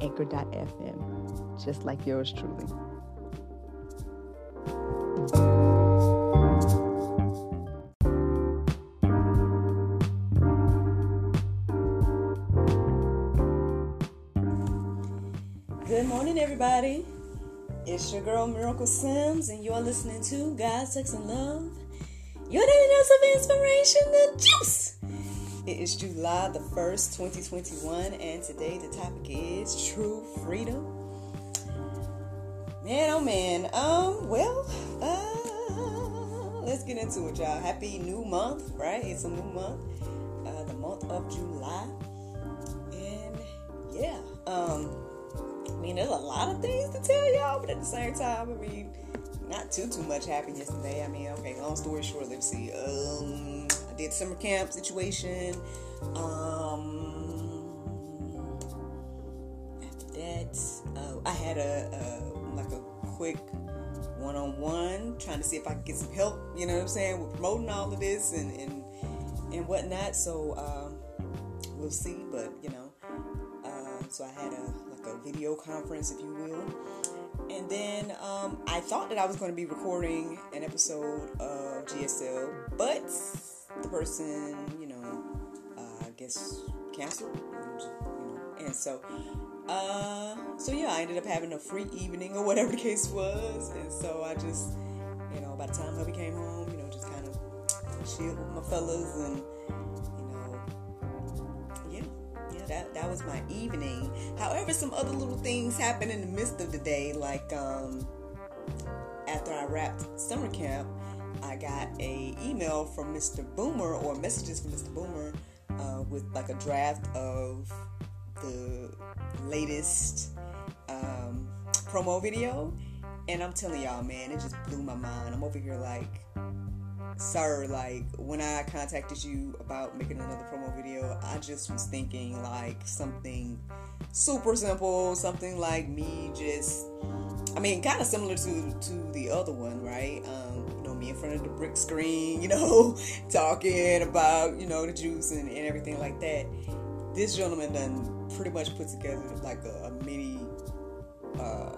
anchor.fm, just like yours truly. Good morning, everybody. It's your girl Miracle Sims, and you're listening to God, Sex, and Love. Your daily dose of inspiration, the juice. It is July the 1st, 2021, and today the topic is true freedom. Man, oh man. Um, well, uh, let's get into it, y'all. Happy new month, right? It's a new month, uh, the month of July. And yeah, um, I mean, there's a lot of things to tell y'all, but at the same time, I mean, not too too much happened yesterday. I mean, okay, long story short, let's see. Um, did summer camp situation. Um, after that, uh, I had a, a like a quick one on one, trying to see if I could get some help. You know what I'm saying with promoting all of this and and and whatnot. So um, we'll see, but you know, uh, so I had a like a video conference, if you will. And then um, I thought that I was going to be recording an episode of GSL, but the person, you know, uh, I guess canceled, you know, and so, uh, so yeah, I ended up having a free evening or whatever the case was, and so I just, you know, by the time hubby came home, you know, just kind of chilled with my fellas and, you know, yeah, yeah, that that was my evening. However, some other little things happened in the midst of the day, like um, after I wrapped summer camp. I got a email from Mr. Boomer or messages from Mr. Boomer uh, with like a draft of the latest um, promo video, and I'm telling y'all, man, it just blew my mind. I'm over here like, sir, like when I contacted you about making another promo video, I just was thinking like something super simple, something like me just. I mean, kind of similar to to the other one, right? Um, you know, me in front of the brick screen, you know, talking about, you know, the juice and, and everything like that. This gentleman done pretty much put together like a, a mini uh,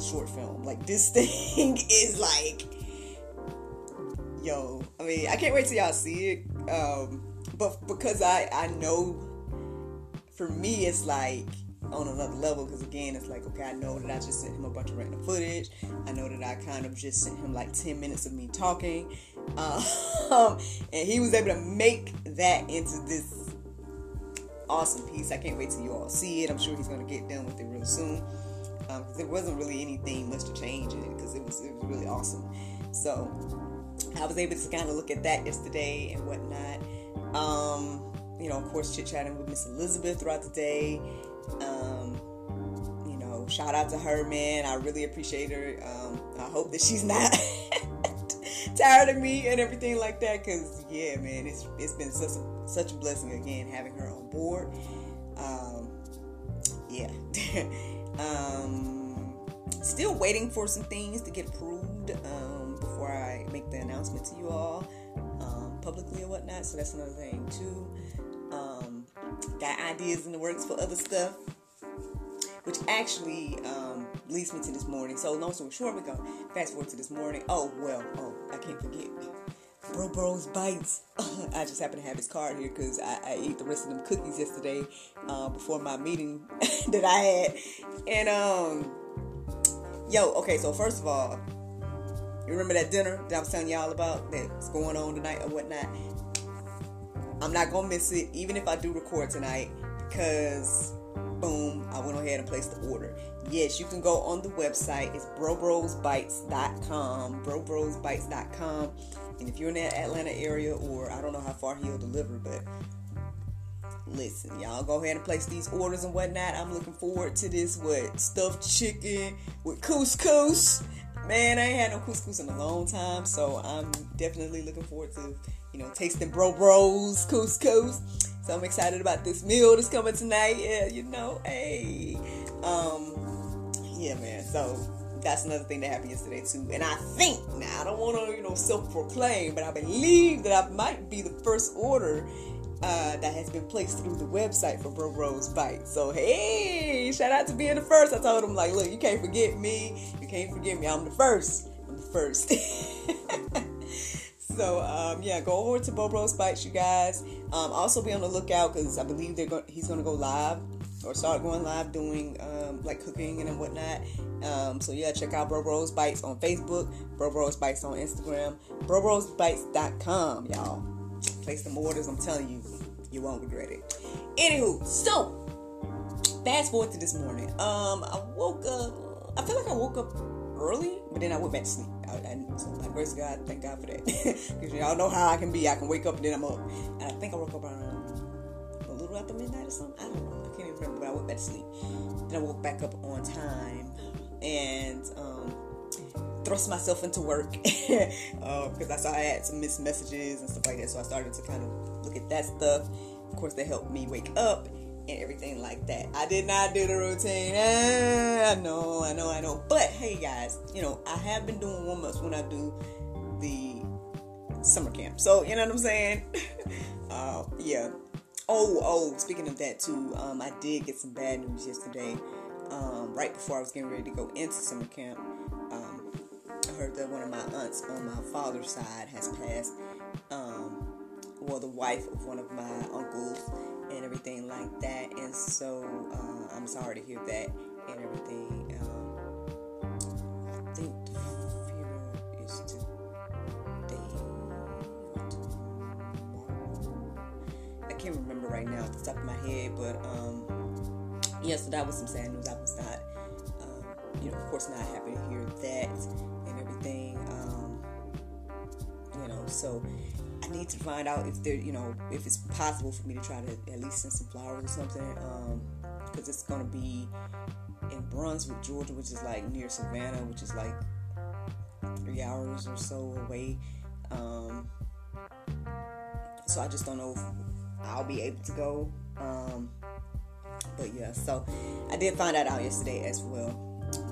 short film. Like this thing is like, yo, I mean, I can't wait till y'all see it. Um, but because I, I know for me, it's like, on another level because again it's like okay i know that i just sent him a bunch of random footage. I know that i kind of just sent him like 10 minutes of me talking. Um, and he was able to make that into this awesome piece. I can't wait till you all see it. I'm sure he's to get done with it real soon. Because um, there wasn't really anything much to change in it because it was, it was really awesome. So i was able to kind of look at that yesterday and whatnot um, you know, of course, chit chatting with Miss Elizabeth throughout the day. Um, you know, shout out to her, man. I really appreciate her. Um, I hope that she's not tired of me and everything like that. Cause yeah, man, it's it's been such a such a blessing again having her on board. Um, yeah. um, still waiting for some things to get approved um, before I make the announcement to you all um, publicly or whatnot. So that's another thing too. Um, got ideas in the works for other stuff, which actually um, leads me to this morning. So long story short, we go fast forward to this morning. Oh well, oh I can't forget. Bro Bros Bites. I just happen to have his card here because I, I, ate the rest of them cookies yesterday uh, before my meeting that I had. And um, yo, okay. So first of all, you remember that dinner that I was telling y'all about that's going on tonight or whatnot? I'm not gonna miss it, even if I do record tonight, because boom, I went ahead and placed the order. Yes, you can go on the website. It's brobrosbites.com, brobrosbites.com. And if you're in the Atlanta area, or I don't know how far he'll deliver, but listen, y'all go ahead and place these orders and whatnot. I'm looking forward to this what stuffed chicken with couscous. Man, I ain't had no couscous in a long time, so I'm definitely looking forward to you know tasting Bro Bros couscous. So I'm excited about this meal that's coming tonight. Yeah, you know, hey, um, yeah, man. So that's another thing that happened yesterday too. And I think now I don't want to you know self-proclaim, but I believe that I might be the first order uh, that has been placed through the website for Bro Bros Bite. So hey, shout out to being the first. I told him like, look, you can't forget me. You can't forget me. I'm the first. I'm the first. so um, yeah, go over to Bro Bros Bites, you guys. Um, also be on the lookout because I believe they're going. He's going to go live or start going live doing um, like cooking and whatnot. Um, so yeah, check out Bro Bros Bites on Facebook, Bro Bros Bites on Instagram, BroBrosBites.com, y'all. Place some orders. I'm telling you, you won't regret it. Anywho, so fast forward to this morning. Um, I woke up. I feel like I woke up early, but then I went back to sleep. I, I, so by grace God, thank God for that. Because y'all know how I can be. I can wake up and then I'm up. And I think I woke up around a little after midnight or something. I don't know. I can't even remember. But I went back to sleep. Then I woke back up on time and um, thrust myself into work because uh, I saw I had some missed messages and stuff like that. So I started to kind of look at that stuff. Of course, they helped me wake up and everything like that. I did not do the routine. Ah, I know, I know, I know. But hey, guys, you know, I have been doing warm ups when I do the summer camp. So, you know what I'm saying? uh, yeah. Oh, oh, speaking of that too, um, I did get some bad news yesterday. Um, right before I was getting ready to go into summer camp, heard that one of my aunts on my father's side has passed. Um, well, the wife of one of my uncles and everything like that. And so uh, I'm sorry to hear that and everything. Um, I think the funeral is today I can't remember right now off the top of my head, but um, yeah, so that was some sad news. I was not, um, you know, of course, not happy to hear that so I need to find out if there, you know, if it's possible for me to try to at least send some flowers or something, because um, it's gonna be in Brunswick, Georgia, which is like near Savannah, which is like three hours or so away. Um, so I just don't know if I'll be able to go. Um, but yeah, so I did find that out yesterday as well.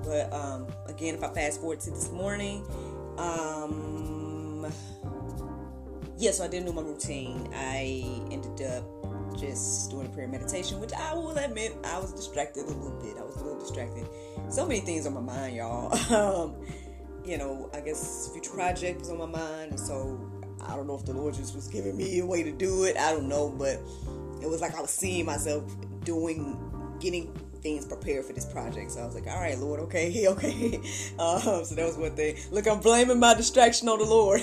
But um, again, if I fast forward to this morning, um, yeah, so I didn't do my routine. I ended up just doing a prayer meditation, which I will admit I was distracted a little bit. I was a little distracted. So many things on my mind, y'all. um, you know, I guess future project was on my mind, and so I don't know if the Lord just was giving me a way to do it. I don't know, but it was like I was seeing myself doing, getting things prepared for this project. So I was like, all right, Lord, okay, okay. Um, so that was one thing. Look, I'm blaming my distraction on the Lord.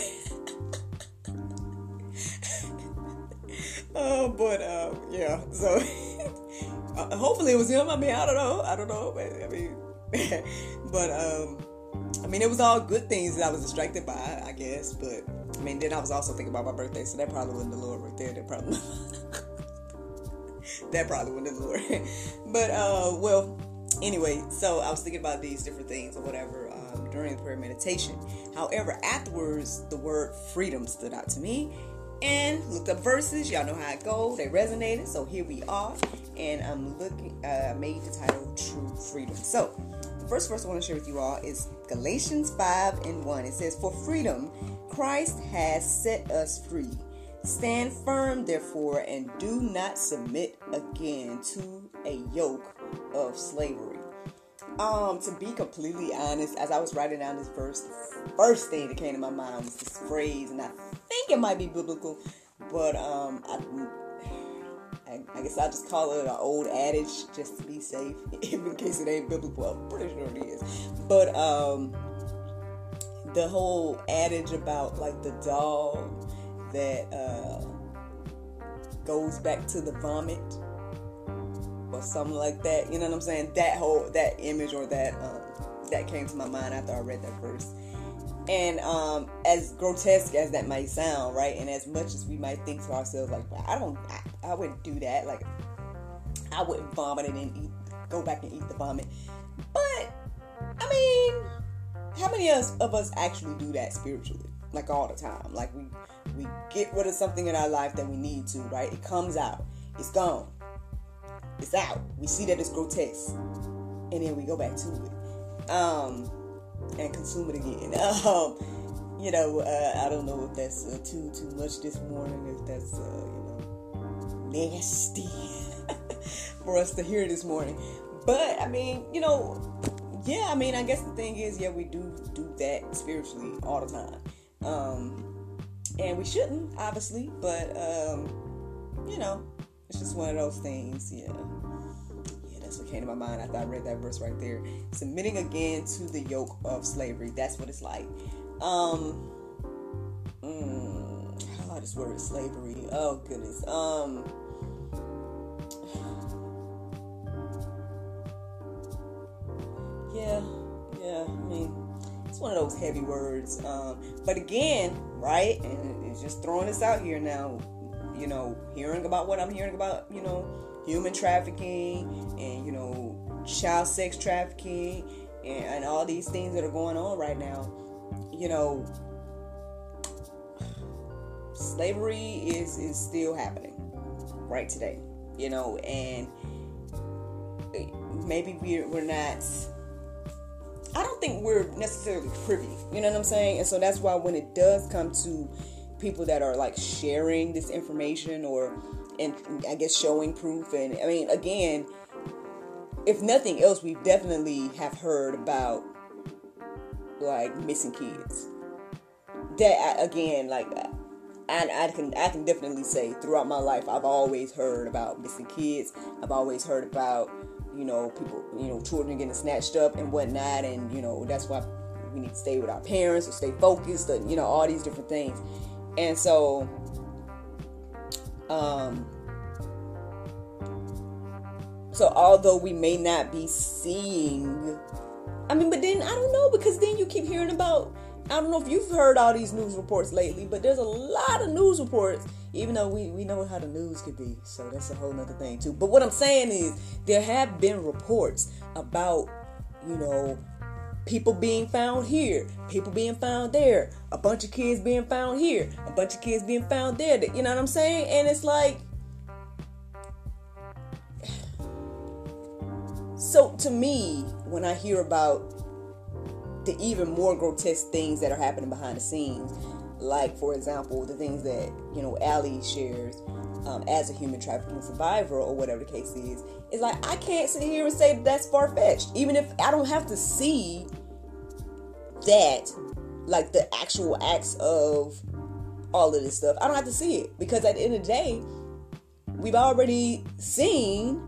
Oh, but uh, yeah. So uh, hopefully it was him. I mean, I don't know. I don't know. I mean, but um, I mean, it was all good things that I was distracted by, I guess. But I mean, then I was also thinking about my birthday, so that probably wasn't the Lord right there. That probably that probably wasn't the Lord. but uh, well, anyway, so I was thinking about these different things or whatever um, during the prayer meditation. However, afterwards, the word freedom stood out to me and looked up verses. Y'all know how it goes. They resonated. So here we are. And I'm looking, uh, made the title True Freedom. So the first verse I want to share with you all is Galatians 5 and 1. It says, For freedom, Christ has set us free. Stand firm, therefore, and do not submit again to a yoke of slavery. Um, to be completely honest, as I was writing down this verse, the first thing that came to my mind was this phrase, and I think it might be biblical, but um, I, I, I guess I'll just call it an old adage just to be safe, in case it ain't biblical. I'm pretty sure it is. But um, the whole adage about like the dog that uh, goes back to the vomit or something like that. You know what I'm saying? That whole that image or that um, that came to my mind after I read that verse. And um, as grotesque as that might sound, right? And as much as we might think to ourselves, like, well, I don't, I, I wouldn't do that. Like, I wouldn't vomit and then eat, go back and eat the vomit. But, I mean, how many of us, actually do that spiritually? Like all the time. Like we we get rid of something in our life that we need to, right? It comes out. It's gone. It's out. We see that it's grotesque. And then we go back to it. Um and consume it again. Um, you know, uh, I don't know if that's uh, too too much this morning, if that's uh, you know nasty for us to hear this morning. But I mean, you know, yeah, I mean, I guess the thing is, yeah, we do do that spiritually all the time, um, and we shouldn't, obviously, but um, you know, it's just one of those things, yeah. That's what came to my mind after I read that verse right there. Submitting again to the yoke of slavery. That's what it's like. Um, mm, oh, this word is slavery. Oh goodness. Um, yeah, yeah. I mean, it's one of those heavy words. Um, but again, right? And it's just throwing this out here now. You know, hearing about what I'm hearing about. You know human trafficking and you know child sex trafficking and, and all these things that are going on right now. You know slavery is is still happening right today you know and maybe we're, we're not i don't think we're necessarily privy you know what i'm saying? And so that's why when it does come to people that are like sharing this information or and I guess showing proof. And I mean, again, if nothing else, we definitely have heard about like missing kids. That again, like I, I can I can definitely say throughout my life, I've always heard about missing kids. I've always heard about you know people, you know, children getting snatched up and whatnot, and you know that's why we need to stay with our parents or stay focused, and you know all these different things. And so um, so although we may not be seeing, I mean, but then I don't know because then you keep hearing about. I don't know if you've heard all these news reports lately, but there's a lot of news reports, even though we, we know how the news could be. So that's a whole nother thing, too. But what I'm saying is, there have been reports about, you know, people being found here, people being found there, a bunch of kids being found here, a bunch of kids being found there. You know what I'm saying? And it's like, so to me, when I hear about the even more grotesque things that are happening behind the scenes, like for example, the things that you know Allie shares um, as a human trafficking survivor or whatever the case is, is like I can't sit here and say that's far fetched, even if I don't have to see that, like the actual acts of all of this stuff. I don't have to see it because at the end of the day, we've already seen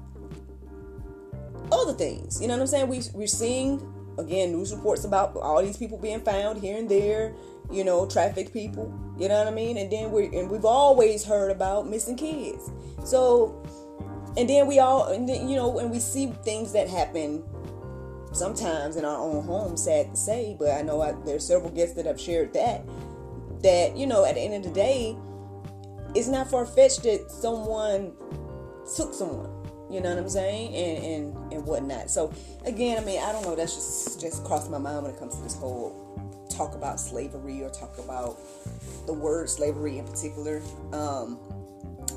other things. You know what I'm saying? We, we're seeing, again, news reports about all these people being found here and there, you know, traffic people. You know what I mean? And then we and we've always heard about missing kids. So, and then we all, and then, you know, and we see things that happen sometimes in our own home, sad to say, but I know I, there's several guests that have shared that, that, you know, at the end of the day, it's not far fetched that someone took someone you know what I'm saying, and and and whatnot. So again, I mean, I don't know. That's just just crossed my mind when it comes to this whole talk about slavery or talk about the word slavery in particular. Um,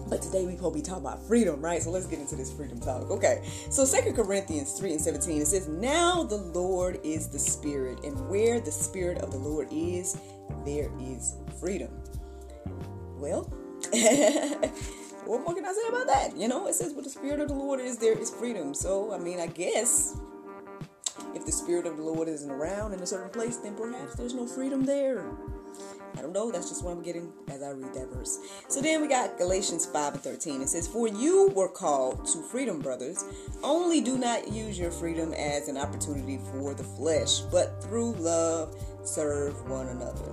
but today we be talking about freedom, right? So let's get into this freedom talk. Okay. So Second Corinthians 3 and 17, it says, Now the Lord is the Spirit, and where the Spirit of the Lord is, there is freedom. Well, what more can I say about that? You know, it says, "What the Spirit of the Lord is, there is freedom." So, I mean, I guess if the Spirit of the Lord isn't around in a certain place, then perhaps there's no freedom there. I don't know. That's just what I'm getting as I read that verse. So then we got Galatians 5 and 13. It says, For you were called to freedom, brothers. Only do not use your freedom as an opportunity for the flesh, but through love serve one another.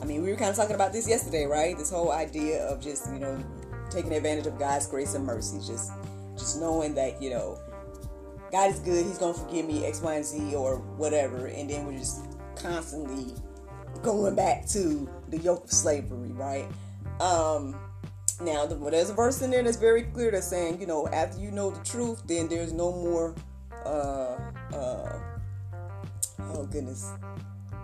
I mean, we were kind of talking about this yesterday, right? This whole idea of just, you know, taking advantage of God's grace and mercy. Just just knowing that, you know, God is good, He's gonna forgive me X, Y, and Z or whatever, and then we're just constantly going back to the yoke of slavery, right? Um, now, the, there's a verse in there that's very clear that's saying, you know, after you know the truth, then there's no more. Uh, uh, oh goodness,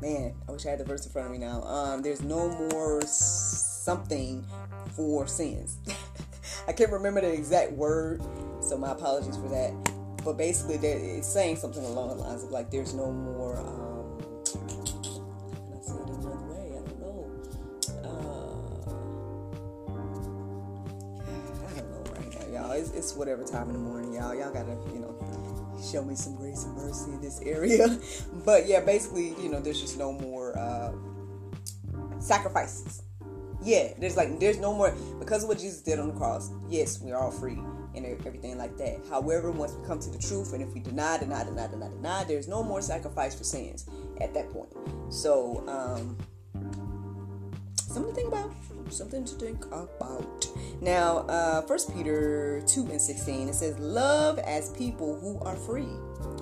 man, I wish I had the verse in front of me now. Um, there's no more something for sins. I can't remember the exact word, so my apologies for that. But basically, it's saying something along the lines of like, there's no more. Um, It's, it's whatever time in the morning, y'all. Y'all gotta, you know, show me some grace and mercy in this area. but yeah, basically, you know, there's just no more uh, sacrifices yeah, there's like there's no more because of what Jesus did on the cross. Yes, we are all free and everything like that. However, once we come to the truth, and if we deny, deny, deny, deny, deny, there's no more sacrifice for sins at that point. So, um, something to think about. Something to think about. Now, uh, First Peter two and sixteen it says, "Love as people who are free."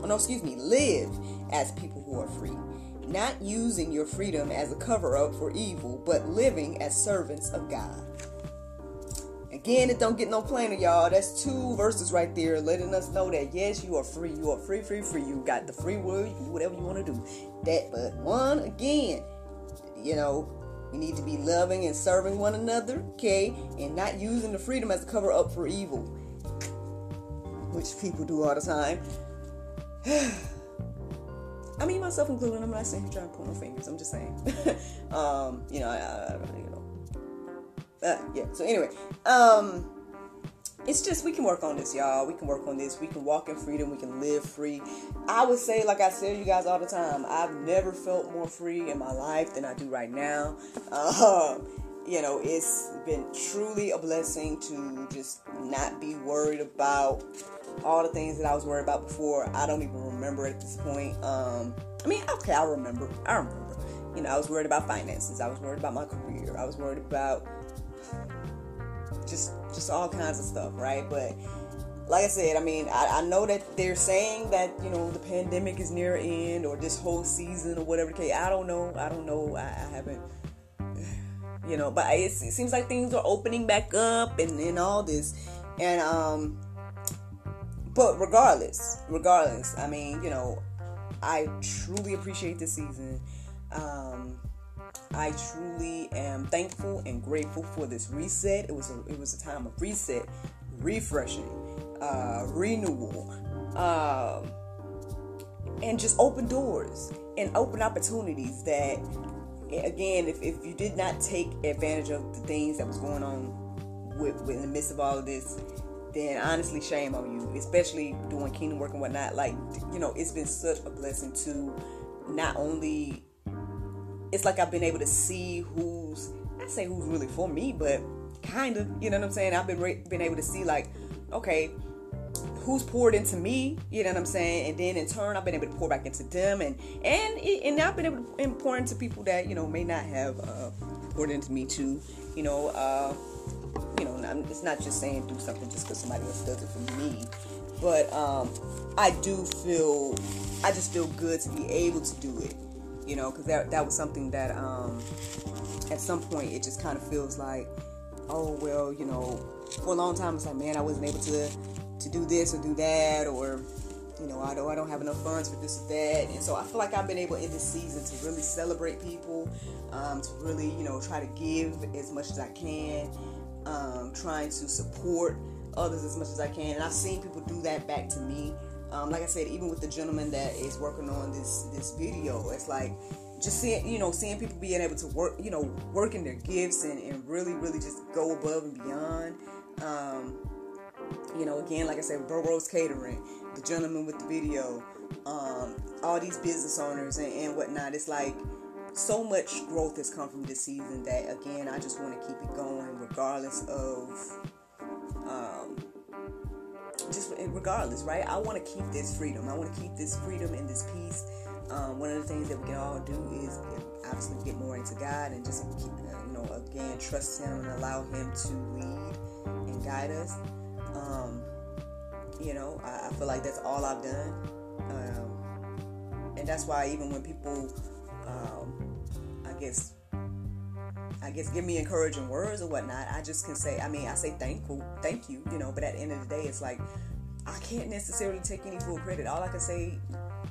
Oh no, excuse me, live as people who are free not using your freedom as a cover up for evil, but living as servants of God. Again, it don't get no plainer, y'all. That's two verses right there letting us know that yes, you are free. You are free, free, free. You got the free will. You can do whatever you want to do. That, but one again, you know, we need to be loving and serving one another, okay, and not using the freedom as a cover up for evil, which people do all the time. I mean myself included. I'm not saying trying to point no fingers. I'm just saying, um, you know, I, I, you know, uh, yeah. So anyway, um, it's just we can work on this, y'all. We can work on this. We can walk in freedom. We can live free. I would say, like I tell you guys all the time, I've never felt more free in my life than I do right now. Um, you know, it's been truly a blessing to just not be worried about all the things that I was worried about before. I don't even remember at this point. Um, I mean, okay, I remember. I remember. You know, I was worried about finances. I was worried about my career. I was worried about just just all kinds of stuff, right? But like I said, I mean, I, I know that they're saying that you know the pandemic is near end or this whole season or whatever. Okay, I don't know. I don't know. I, I haven't you know but it, seems like things are opening back up and, and all this and um but regardless, regardless, I mean, you know, I truly appreciate this season. Um, I truly am thankful and grateful for this reset. It was a, it was a time of reset, refreshing, uh, renewal, um, and just open doors and open opportunities that, again, if, if you did not take advantage of the things that was going on with, with in the midst of all of this, then honestly, shame on you, especially doing kingdom work and whatnot. Like, you know, it's been such a blessing to not only, it's like I've been able to see who's, I say who's really for me, but kind of, you know what I'm saying? I've been, re- been able to see, like, okay, who's poured into me, you know what I'm saying? And then in turn, I've been able to pour back into them, and and and I've been able to pour into people that you know may not have uh, poured into me too, you know. Uh, you know, it's not just saying do something just because somebody else does it for me, but um, I do feel, I just feel good to be able to do it, you know, because that that was something that um, at some point it just kind of feels like, oh well, you know, for a long time it's like, man, I wasn't able to to do this or do that, or you know, I don't, I don't have enough funds for this or that. And so I feel like I've been able in this season to really celebrate people, um, to really, you know, try to give as much as I can um, trying to support others as much as I can. And I've seen people do that back to me. Um, like I said, even with the gentleman that is working on this this video, it's like just seeing you know seeing people being able to work you know working their gifts and, and really really just go above and beyond. Um, you know, again, like I said, Rose Catering, the gentleman with the video, um, all these business owners and, and whatnot. It's like so much growth has come from this season that again I just want to keep it going regardless of just regardless right? I want to keep this freedom. I want to keep this freedom and this peace. Um, one of the things that we can all do is obviously get more into God and just uh, you know again trust him and allow him to lead and guide us. Um, you know I, I, feel like that's all I've done. Um, and that's why even when people um, I guess I guess give me encouraging words or whatnot, I just can say, I mean, I say thankful, thank you, you know, but at the end of the day, it's like, I can't necessarily take any full credit. All I can say,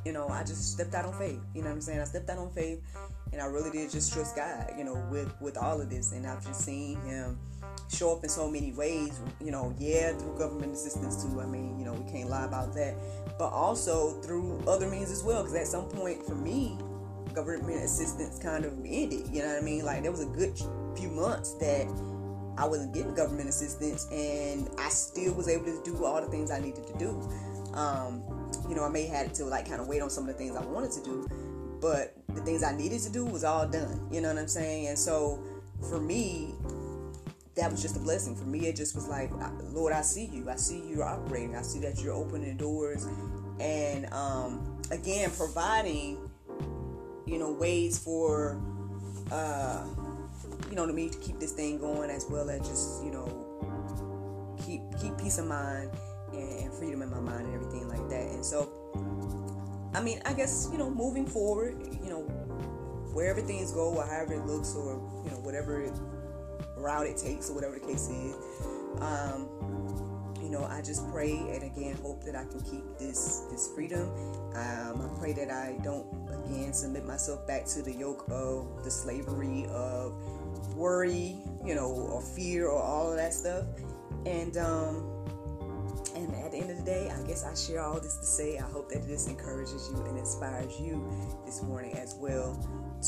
you know, I just stepped out on faith. You know what I'm saying? I stepped out on faith and I really did just trust God, you know, with, with all of this. And I've just seen him show up in so many ways, you know, yeah, through government assistance too. I mean, you know, we can't lie about that. But also through other means as well. Because at some point for me, government assistance kind of ended. You know what I mean? Like there was a good few months that I wasn't getting government assistance, and I still was able to do all the things I needed to do. Um, you know, I may had to like kind of wait on some of the things I wanted to do, but the things I needed to do was all done. You know what I'm saying? And so for me, that was just a blessing. For me, it just was like, Lord, I see you. I see you operating. I see that you're opening doors, and um, again, providing you know, ways for, uh, you know, to me to keep this thing going as well as just, you know, keep keep peace of mind and freedom in my mind and everything like that. And so, I mean, I guess you know, moving forward, you know, wherever things go or however it looks or you know whatever route it takes or whatever the case is. Um, you know, I just pray and again hope that I can keep this this freedom. Um, I pray that I don't again submit myself back to the yoke of the slavery of worry, you know, or fear or all of that stuff. And um, and at the end of the day, I guess I share all this to say I hope that this encourages you and inspires you this morning as well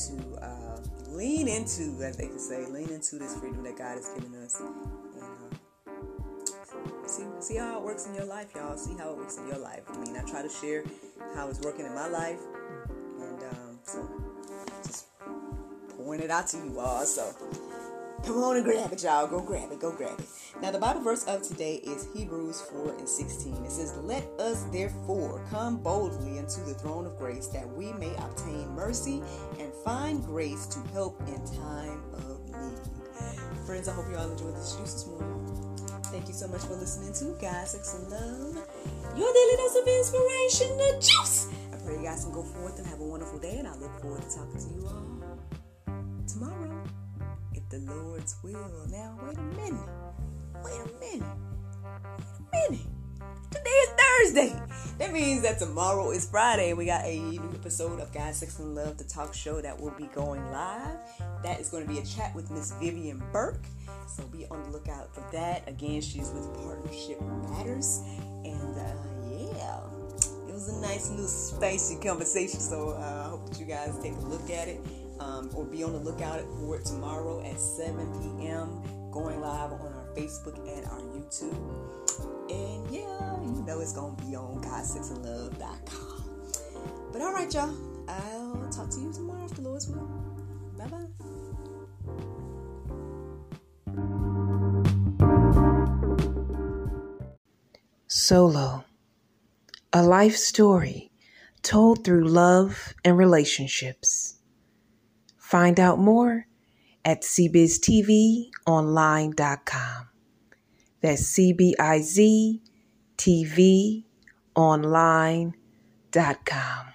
to uh, lean into, as they can say, lean into this freedom that God has given us see see how it works in your life, y'all. See how it works in your life. I mean, I try to share how it's working in my life, and um, so just point it out to you all. So come on and grab it, y'all. Go grab it. Go grab it. Now, the Bible verse of today is Hebrews 4 and 16. It says, Let us therefore come boldly into the throne of grace that we may obtain mercy and find grace to help in time of need. Friends, I hope you all enjoyed this juice this morning. Thank you so much for listening to God, Sex, and Love. Your daily dose of inspiration, the juice. Pray you guys can go forth and have a wonderful day, and I look forward to talking to you all tomorrow, if the Lord's will. Now, wait a minute. Wait a minute. Wait a minute. Today is Thursday. That means that tomorrow is Friday. We got a new episode of God, Sex, and Love, the talk show that will be going live. That is going to be a chat with Miss Vivian Burke. So be on the lookout for that. Again, she's with Partnership Matters. And uh, was a nice little spicy conversation. So uh, I hope that you guys take a look at it um, or be on the lookout for it tomorrow at 7 p.m. going live on our Facebook and our YouTube. And yeah, you know it's to be on GodSexandLove.com. But all right, y'all. I'll talk to you tomorrow if the Lord's will. Bye bye. Solo, a life story told through love and relationships. Find out more at cbiztvonline.com. That's cbiztvonline.com.